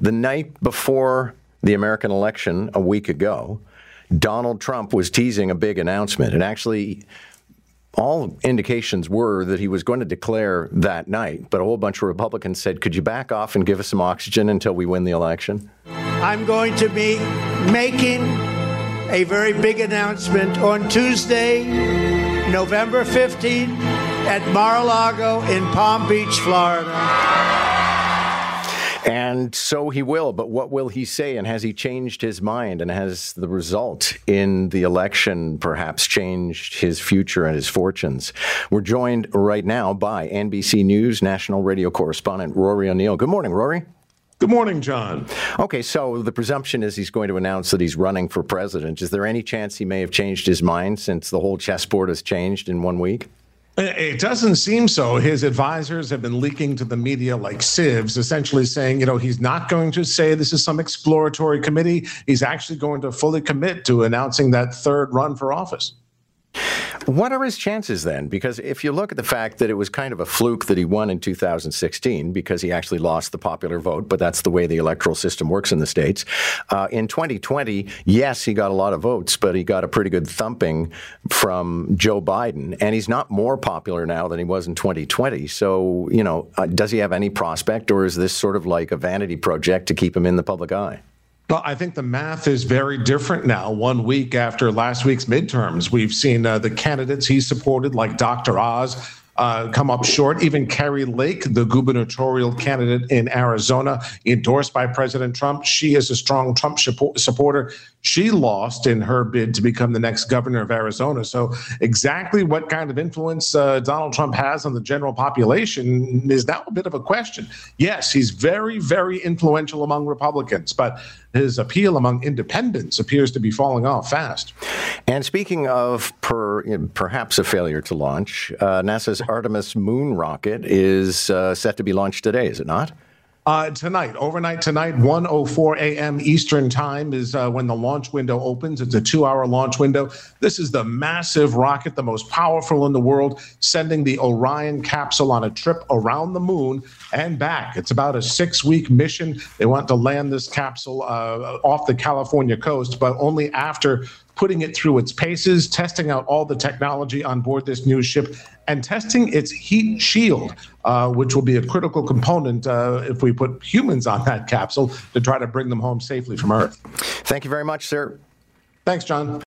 The night before the American election a week ago, Donald Trump was teasing a big announcement. And actually, all indications were that he was going to declare that night, but a whole bunch of Republicans said, Could you back off and give us some oxygen until we win the election? I'm going to be making a very big announcement on Tuesday, November 15th at Mar a Lago in Palm Beach, Florida. And so he will. But what will he say? And has he changed his mind? And has the result in the election perhaps changed his future and his fortunes? We're joined right now by NBC News national radio correspondent Rory O'Neill. Good morning, Rory. Good morning, John. Okay, so the presumption is he's going to announce that he's running for president. Is there any chance he may have changed his mind since the whole chessboard has changed in one week? It doesn't seem so. His advisors have been leaking to the media like sieves, essentially saying, you know, he's not going to say this is some exploratory committee. He's actually going to fully commit to announcing that third run for office. What are his chances then? Because if you look at the fact that it was kind of a fluke that he won in 2016 because he actually lost the popular vote, but that's the way the electoral system works in the States. Uh, in 2020, yes, he got a lot of votes, but he got a pretty good thumping from Joe Biden. And he's not more popular now than he was in 2020. So, you know, uh, does he have any prospect, or is this sort of like a vanity project to keep him in the public eye? I think the math is very different now. One week after last week's midterms, we've seen uh, the candidates he supported, like Dr. Oz, uh, come up short. Even Kari Lake, the gubernatorial candidate in Arizona, endorsed by President Trump, she is a strong Trump supporter. She lost in her bid to become the next governor of Arizona. So, exactly what kind of influence uh, Donald Trump has on the general population is now a bit of a question. Yes, he's very, very influential among Republicans, but his appeal among independents appears to be falling off fast. And speaking of per, perhaps a failure to launch, uh, NASA's Artemis moon rocket is uh, set to be launched today, is it not? Uh, tonight, overnight tonight, 1:04 a.m. Eastern Time is uh, when the launch window opens. It's a two-hour launch window. This is the massive rocket, the most powerful in the world, sending the Orion capsule on a trip around the moon and back. It's about a six-week mission. They want to land this capsule uh, off the California coast, but only after putting it through its paces, testing out all the technology on board this new ship, and testing its heat shield, uh, which will be a critical component uh, if we put humans on that capsule to try to bring them home safely from Earth. Thank you very much, sir. Thanks, John.